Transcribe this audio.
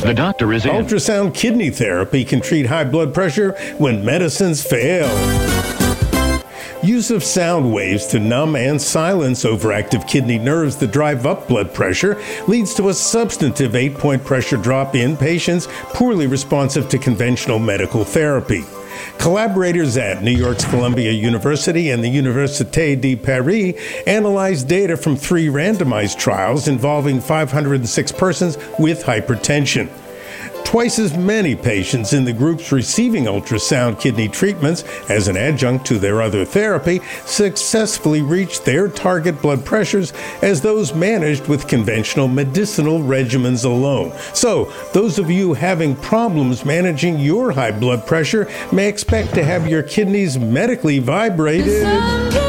The doctor is in. Ultrasound kidney therapy can treat high blood pressure when medicines fail. Use of sound waves to numb and silence overactive kidney nerves that drive up blood pressure leads to a substantive eight point pressure drop in patients poorly responsive to conventional medical therapy. Collaborators at New York's Columbia University and the Université de Paris analyzed data from three randomized trials involving 506 persons with hypertension. Twice as many patients in the groups receiving ultrasound kidney treatments as an adjunct to their other therapy successfully reached their target blood pressures as those managed with conventional medicinal regimens alone. So, those of you having problems managing your high blood pressure may expect to have your kidneys medically vibrated.